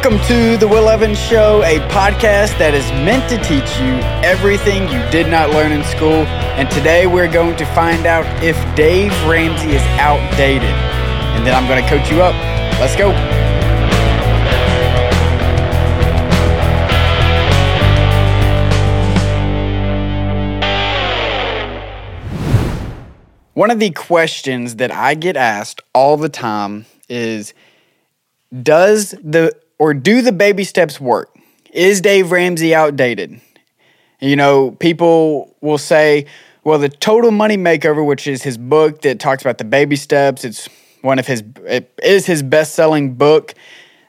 Welcome to The Will Evans Show, a podcast that is meant to teach you everything you did not learn in school. And today we're going to find out if Dave Ramsey is outdated. And then I'm going to coach you up. Let's go. One of the questions that I get asked all the time is Does the or do the baby steps work? Is Dave Ramsey outdated? You know, people will say, well, the Total Money Makeover, which is his book that talks about the baby steps, it's one of his, it is his best selling book.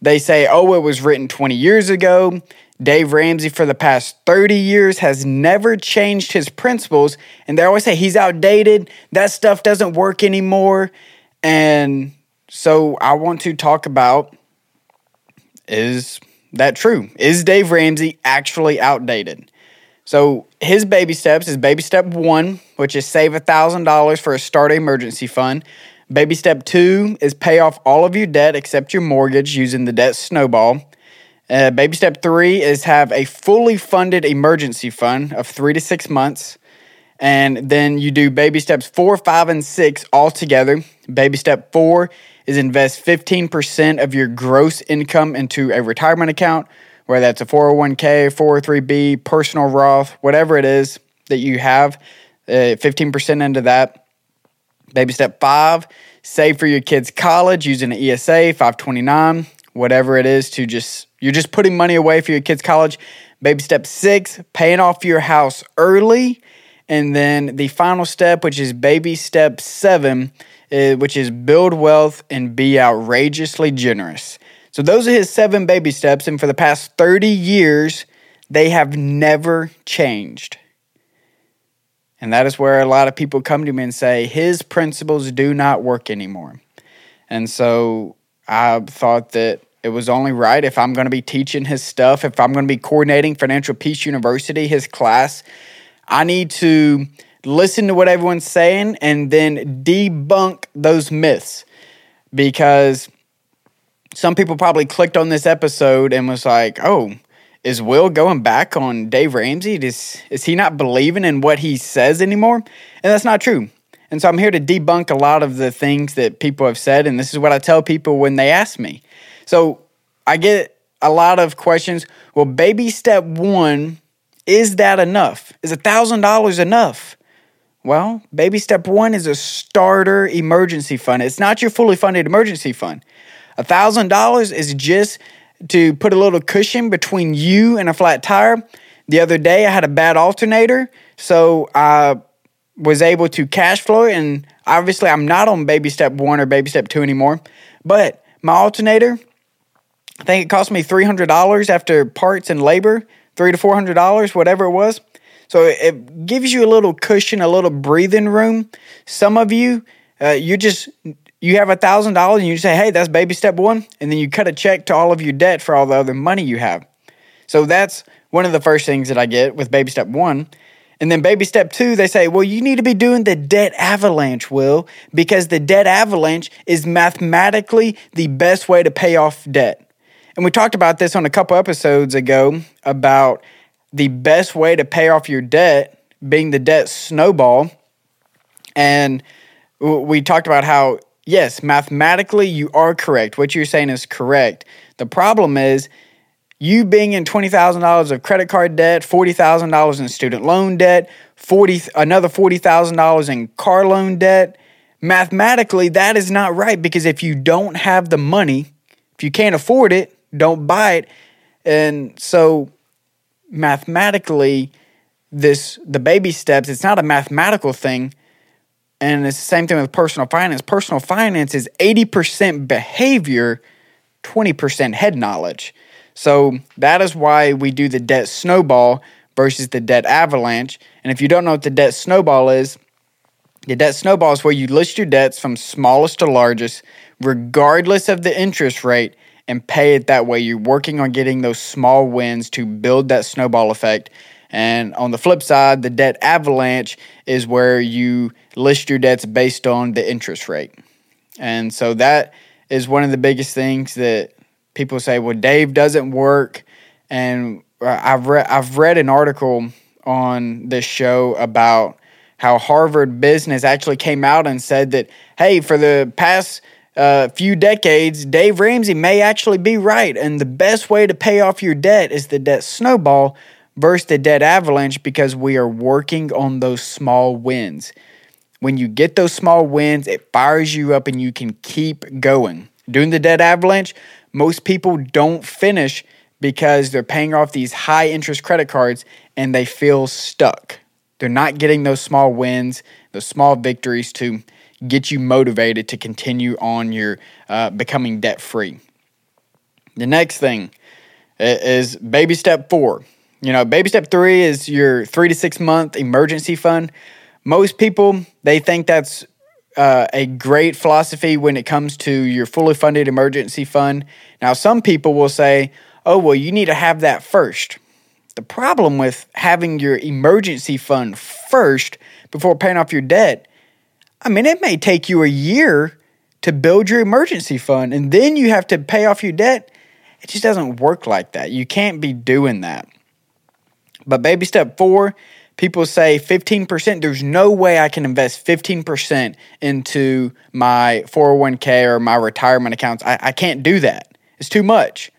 They say, oh, it was written 20 years ago. Dave Ramsey, for the past 30 years, has never changed his principles. And they always say he's outdated. That stuff doesn't work anymore. And so I want to talk about is that true? Is Dave Ramsey actually outdated? So his baby steps is baby step one, which is save $1,000 for a start emergency fund. Baby step two is pay off all of your debt except your mortgage using the debt snowball. Uh, baby step three is have a fully funded emergency fund of three to six months. And then you do baby steps four, five, and six all together. Baby step four is invest 15% of your gross income into a retirement account, whether that's a 401k, 403b, personal Roth, whatever it is that you have, uh, 15% into that. Baby step five, save for your kids' college using an ESA, 529, whatever it is to just, you're just putting money away for your kids' college. Baby step six, paying off your house early. And then the final step, which is baby step seven, uh, which is build wealth and be outrageously generous. So those are his seven baby steps, and for the past 30 years, they have never changed. And that is where a lot of people come to me and say, his principles do not work anymore. And so I thought that it was only right if I'm going to be teaching his stuff, if I'm going to be coordinating Financial Peace University, his class, I need to listen to what everyone's saying, and then debunk those myths. Because some people probably clicked on this episode and was like, oh, is Will going back on Dave Ramsey? Is, is he not believing in what he says anymore? And that's not true. And so I'm here to debunk a lot of the things that people have said. And this is what I tell people when they ask me. So I get a lot of questions. Well, baby step one, is that enough? Is $1,000 enough? Well, baby step one is a starter emergency fund. It's not your fully funded emergency fund. $1,000 is just to put a little cushion between you and a flat tire. The other day, I had a bad alternator, so I was able to cash flow. And obviously, I'm not on baby step one or baby step two anymore. But my alternator, I think it cost me $300 after parts and labor, three to $400, whatever it was. So it gives you a little cushion, a little breathing room. Some of you, uh, you just you have a thousand dollars and you say, "Hey, that's baby step one," and then you cut a check to all of your debt for all the other money you have. So that's one of the first things that I get with baby step one. And then baby step two, they say, well, you need to be doing the debt avalanche, Will, because the debt avalanche is mathematically the best way to pay off debt. And we talked about this on a couple episodes ago about the best way to pay off your debt being the debt snowball. And we talked about how, yes, mathematically you are correct. What you're saying is correct. The problem is you being in $20,000 of credit card debt, $40,000 in student loan debt, 40 another $40,000 in car loan debt. Mathematically, that is not right because if you don't have the money, if you can't afford it, don't buy it. And so mathematically this the baby steps it's not a mathematical thing. And it's the same thing with personal finance. Personal finance is 80% behavior 20% head knowledge. So that is why we do the debt snowball versus the debt avalanche. And if you don't know what the debt snowball is the debt snowball is where you list your debts from smallest to largest regardless of the interest rate and pay it that way. You're working on getting those small wins to build that snowball effect. And on the flip side, the debt avalanche is where you list your debts based on the interest rate. And so that is one of the biggest things that people say, well, Dave doesn't work. And uh, I've, re- I've read an article on this show about how Harvard Business actually came out and said that, hey, for the past uh, few decades, Dave Ramsey may actually be right. And the best way to pay off your debt is the debt snowball versus the debt avalanche because we are working on those small wins. When you get those small wins, it fires you up and you can keep going. Doing the debt avalanche, most people don't finish because they're paying off these high interest credit cards and they feel stuck. They're not getting those small wins, those small victories to get you motivated to continue on your uh, becoming debt free. The next thing is baby step four. You know, baby step three is your three to six month emergency fund. Most people they think that's uh, a great philosophy when it comes to your fully funded emergency fund. Now, some people will say, "Oh, well, you need to have that first. The problem with having your emergency fund first before paying off your debt, I mean, it may take you a year to build your emergency fund and then you have to pay off your debt. It just doesn't work like that. You can't be doing that. But baby step four, people say 15%. There's no way I can invest 15% into my 401k or my retirement accounts. I, I can't do that. It's too much.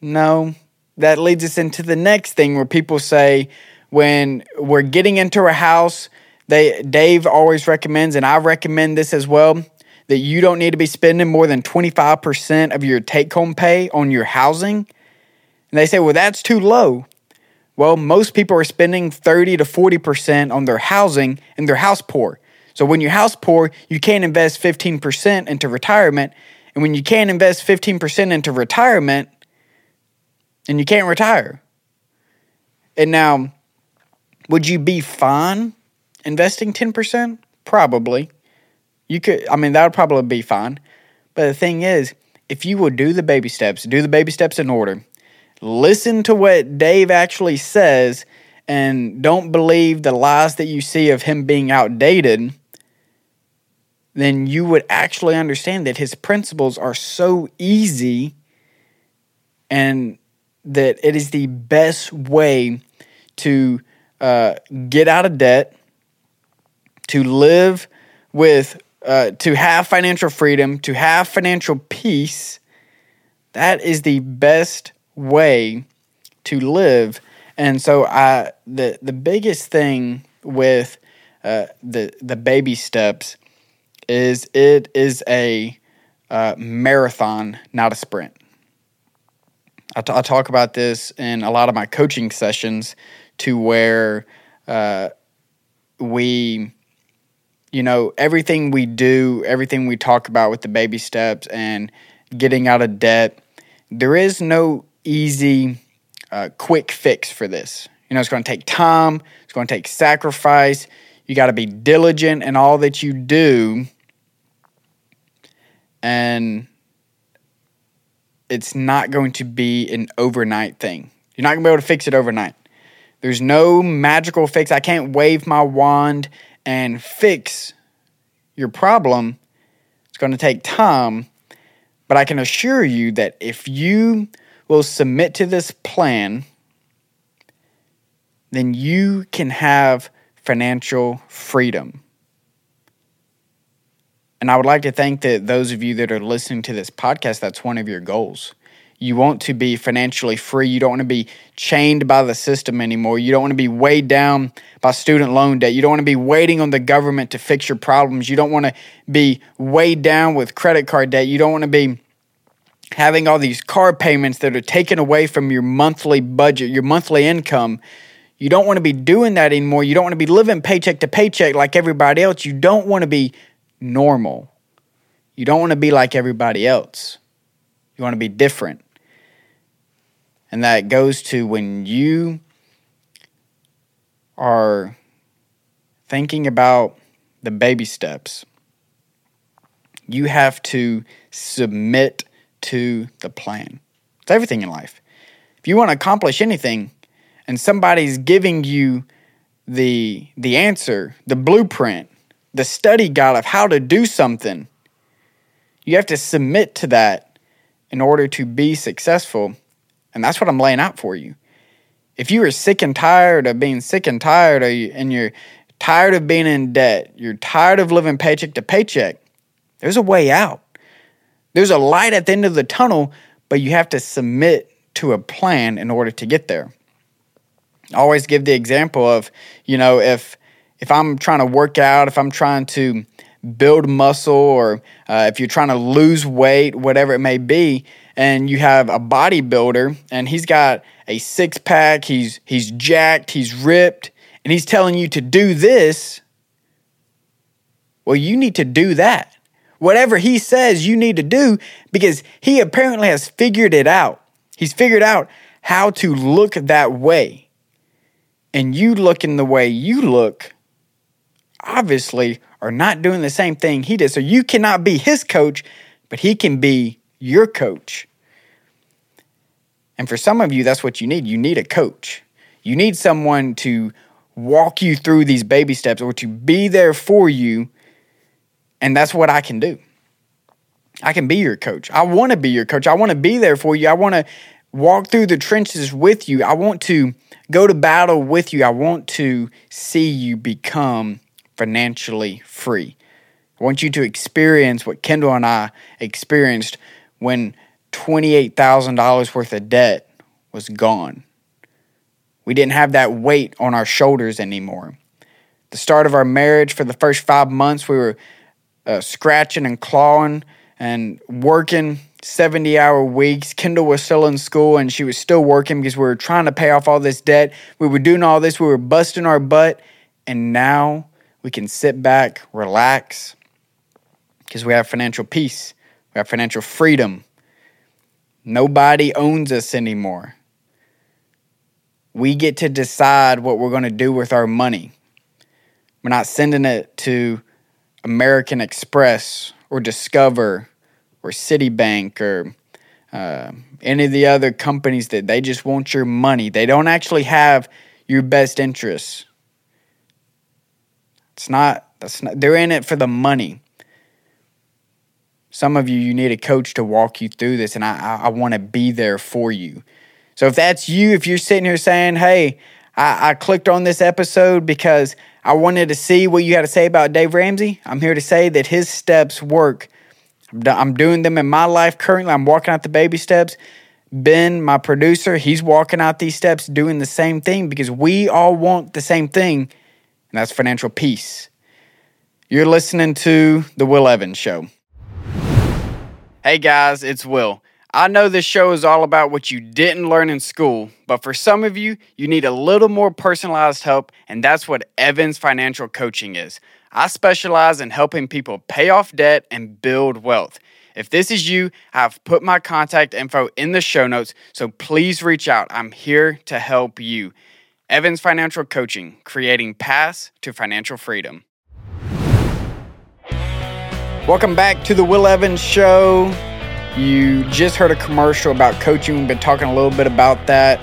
No, that leads us into the next thing where people say when we're getting into a house, they Dave always recommends, and I recommend this as well, that you don't need to be spending more than 25% of your take home pay on your housing. And they say, well, that's too low. Well, most people are spending 30 to 40% on their housing and they're house poor. So when you're house poor, you can't invest 15% into retirement. And when you can't invest 15% into retirement, and you can't retire. And now, would you be fine investing 10%? Probably. You could, I mean, that would probably be fine. But the thing is, if you will do the baby steps, do the baby steps in order, listen to what Dave actually says, and don't believe the lies that you see of him being outdated, then you would actually understand that his principles are so easy and that it is the best way to uh, get out of debt, to live with, uh, to have financial freedom, to have financial peace. That is the best way to live. And so, I the the biggest thing with uh, the the baby steps is it is a uh, marathon, not a sprint. I, t- I talk about this in a lot of my coaching sessions to where uh, we, you know, everything we do, everything we talk about with the baby steps and getting out of debt, there is no easy, uh, quick fix for this. You know, it's going to take time, it's going to take sacrifice. You got to be diligent in all that you do. And it's not going to be an overnight thing. You're not going to be able to fix it overnight. There's no magical fix. I can't wave my wand and fix your problem. It's going to take time. But I can assure you that if you will submit to this plan, then you can have financial freedom. And I would like to thank that those of you that are listening to this podcast, that's one of your goals. You want to be financially free. You don't want to be chained by the system anymore. You don't want to be weighed down by student loan debt. You don't want to be waiting on the government to fix your problems. You don't want to be weighed down with credit card debt. You don't want to be having all these car payments that are taken away from your monthly budget, your monthly income. You don't want to be doing that anymore. You don't want to be living paycheck to paycheck like everybody else. You don't want to be normal. You don't want to be like everybody else. You want to be different. And that goes to when you are thinking about the baby steps, you have to submit to the plan. It's everything in life. If you want to accomplish anything and somebody's giving you the the answer, the blueprint, the study guide of how to do something. You have to submit to that in order to be successful. And that's what I'm laying out for you. If you are sick and tired of being sick and tired, and you're tired of being in debt, you're tired of living paycheck to paycheck, there's a way out. There's a light at the end of the tunnel, but you have to submit to a plan in order to get there. I always give the example of, you know, if if I'm trying to work out, if I'm trying to build muscle, or uh, if you're trying to lose weight, whatever it may be, and you have a bodybuilder and he's got a six pack, he's he's jacked, he's ripped, and he's telling you to do this, well, you need to do that. Whatever he says you need to do because he apparently has figured it out. He's figured out how to look that way. And you looking the way you look obviously are not doing the same thing he did. So you cannot be his coach, but he can be your coach. And for some of you, that's what you need. You need a coach. You need someone to walk you through these baby steps or to be there for you. And that's what I can do. I can be your coach. I want to be your coach. I want to be there for you. I want to walk through the trenches with you. I want to go to battle with you. I want to see you become financially free. I want you to experience what Kendall and I experienced when $28,000 worth of debt was gone. We didn't have that weight on our shoulders anymore. The start of our marriage, for the first five months, we were uh, scratching and clawing and working 70 hour weeks. Kendall was still in school and she was still working because we were trying to pay off all this debt. We were doing all this, we were busting our butt. And now we can sit back, relax, because we have financial peace, we have financial freedom. Nobody owns us anymore. We get to decide what we're going to do with our money. We're not sending it to American Express or Discover or Citibank or uh, any of the other companies that they just want your money. They don't actually have your best interests. It's not, that's not, they're in it for the money. Some of you you need a coach to walk you through this and i i, I want to be there for you. So if that's you if you're sitting here saying hey I, I clicked on this episode because i wanted to see what you had to say about dave ramsey i'm here to say that his steps work. I'm doing them in my life currently. I'm walking out the baby steps. Ben my producer he's walking out these steps doing the same thing because we all want the same thing and that's financial peace you're listening to the will evans show Hey guys, it's Will. I know this show is all about what you didn't learn in school, but for some of you, you need a little more personalized help, and that's what Evans Financial Coaching is. I specialize in helping people pay off debt and build wealth. If this is you, I've put my contact info in the show notes, so please reach out. I'm here to help you. Evans Financial Coaching, creating paths to financial freedom. Welcome back to the Will Evans Show. You just heard a commercial about coaching. We've been talking a little bit about that.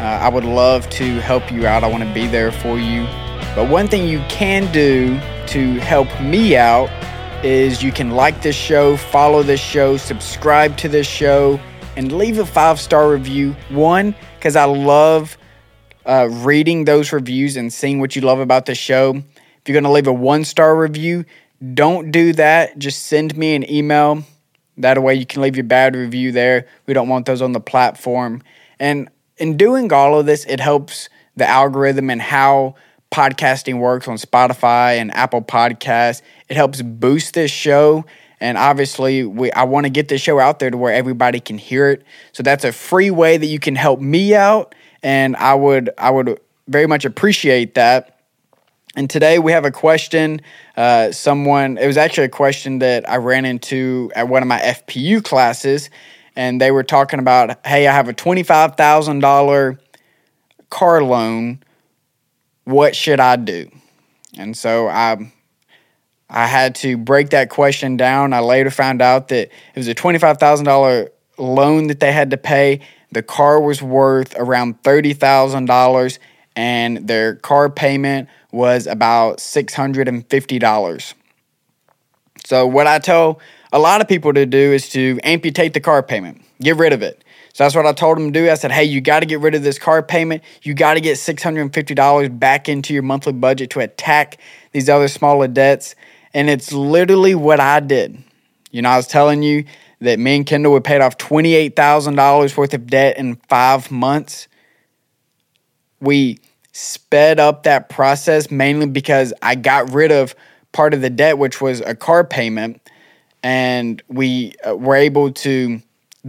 Uh, I would love to help you out. I want to be there for you. But one thing you can do to help me out is you can like this show, follow this show, subscribe to this show, and leave a five star review. One, because I love uh, reading those reviews and seeing what you love about the show. If you're going to leave a one star review, don't do that. Just send me an email. That way you can leave your bad review there. We don't want those on the platform. And in doing all of this, it helps the algorithm and how podcasting works on Spotify and Apple Podcasts. It helps boost this show. And obviously, we I want to get this show out there to where everybody can hear it. So that's a free way that you can help me out. And I would I would very much appreciate that. And today we have a question. Uh, someone, it was actually a question that I ran into at one of my FPU classes, and they were talking about, hey, I have a $25,000 car loan. What should I do? And so I, I had to break that question down. I later found out that it was a $25,000 loan that they had to pay. The car was worth around $30,000, and their car payment was about $650. So, what I tell a lot of people to do is to amputate the car payment, get rid of it. So that's what I told them to do. I said, hey, you got to get rid of this car payment. You got to get $650 back into your monthly budget to attack these other smaller debts. And it's literally what I did. You know, I was telling you that me and Kendall would paid off $28,000 worth of debt in five months. We sped up that process mainly because I got rid of part of the debt, which was a car payment, and we uh, were able to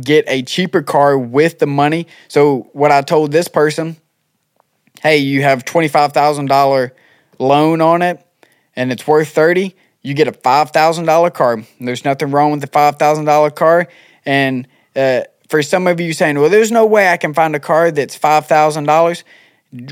get a cheaper car with the money. So, what I told this person, hey, you have $25,000 loan on it and it's worth 30 you get a $5,000 car. There's nothing wrong with the $5,000 car. And uh, for some of you saying, well, there's no way I can find a car that's $5,000.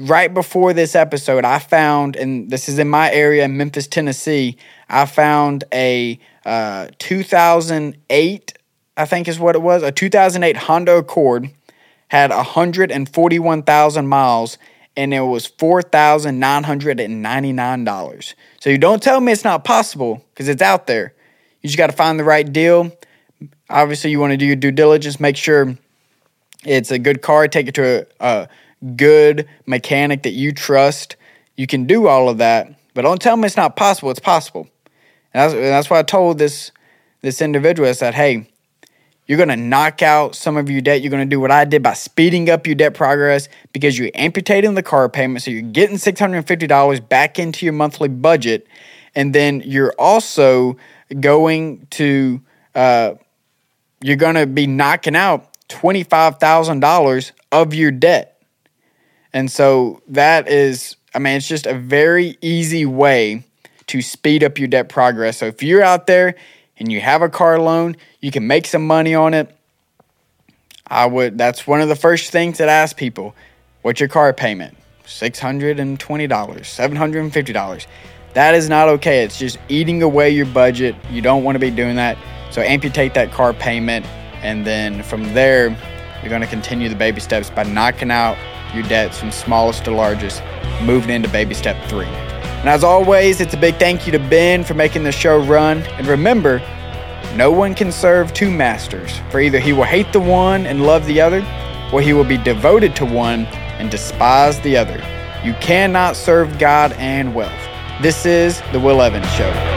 Right before this episode, I found, and this is in my area in Memphis, Tennessee, I found a uh, 2008, I think is what it was, a 2008 Honda Accord, had 141,000 miles, and it was $4,999. So you don't tell me it's not possible because it's out there. You just got to find the right deal. Obviously, you want to do your due diligence, make sure it's a good car, take it to a, a good mechanic that you trust. You can do all of that, but don't tell me it's not possible. It's possible. And that's, and that's why I told this this individual. I said, hey, you're going to knock out some of your debt. You're going to do what I did by speeding up your debt progress because you're amputating the car payment. So you're getting $650 back into your monthly budget. And then you're also going to, uh, you're going to be knocking out $25,000 of your debt. And so that is, I mean, it's just a very easy way to speed up your debt progress. So if you're out there and you have a car loan, you can make some money on it. I would that's one of the first things that I ask people. What's your car payment? $620, $750. That is not okay. It's just eating away your budget. You don't want to be doing that. So amputate that car payment and then from there you're going to continue the baby steps by knocking out your debts from smallest to largest, moving into baby step 3. And as always, it's a big thank you to Ben for making the show run. And remember, no one can serve two masters, for either he will hate the one and love the other, or he will be devoted to one and despise the other. You cannot serve God and wealth. This is The Will Evans Show.